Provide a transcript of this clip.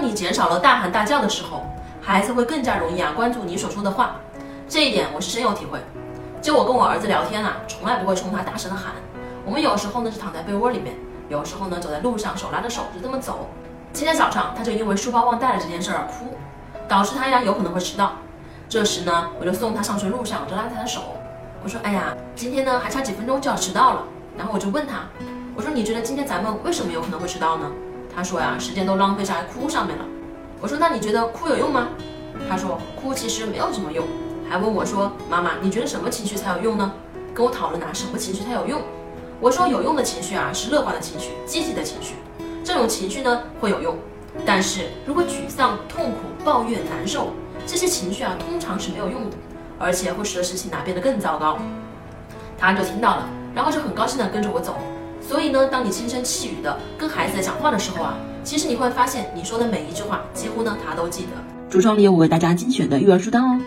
当你减少了大喊大叫的时候，孩子会更加容易啊关注你所说的话。这一点我是深有体会。就我跟我儿子聊天啊，从来不会冲他大声的喊。我们有时候呢是躺在被窝里面，有时候呢走在路上，手拉着手就这么走。今天早上他就因为书包忘带了这件事儿而哭，导致他呀有可能会迟到。这时呢，我就送他上学路上，我就拉着他的手，我说：“哎呀，今天呢还差几分钟就要迟到了。”然后我就问他，我说：“你觉得今天咱们为什么有可能会迟到呢？”他说呀：“时间都浪费在哭上面了。”我说：“那你觉得哭有用吗？”他说：“哭其实没有什么用。”还问我说：“妈妈，你觉得什么情绪才有用呢？”跟我讨论拿什么情绪才有用。我说：“有用的情绪啊，是乐观的情绪，积极的情绪，这种情绪呢会有用。但是如果沮丧、痛苦、抱怨、难受这些情绪啊，通常是没有用的，而且会使得事情啊变得更糟糕。”他就听到了，然后就很高兴的跟着我走。所以呢，当你轻声细语的跟孩子在讲话的时候啊，其实你会发现你说的每一句话，几乎呢他都记得。橱窗里有我为大家精选的育儿书单哦。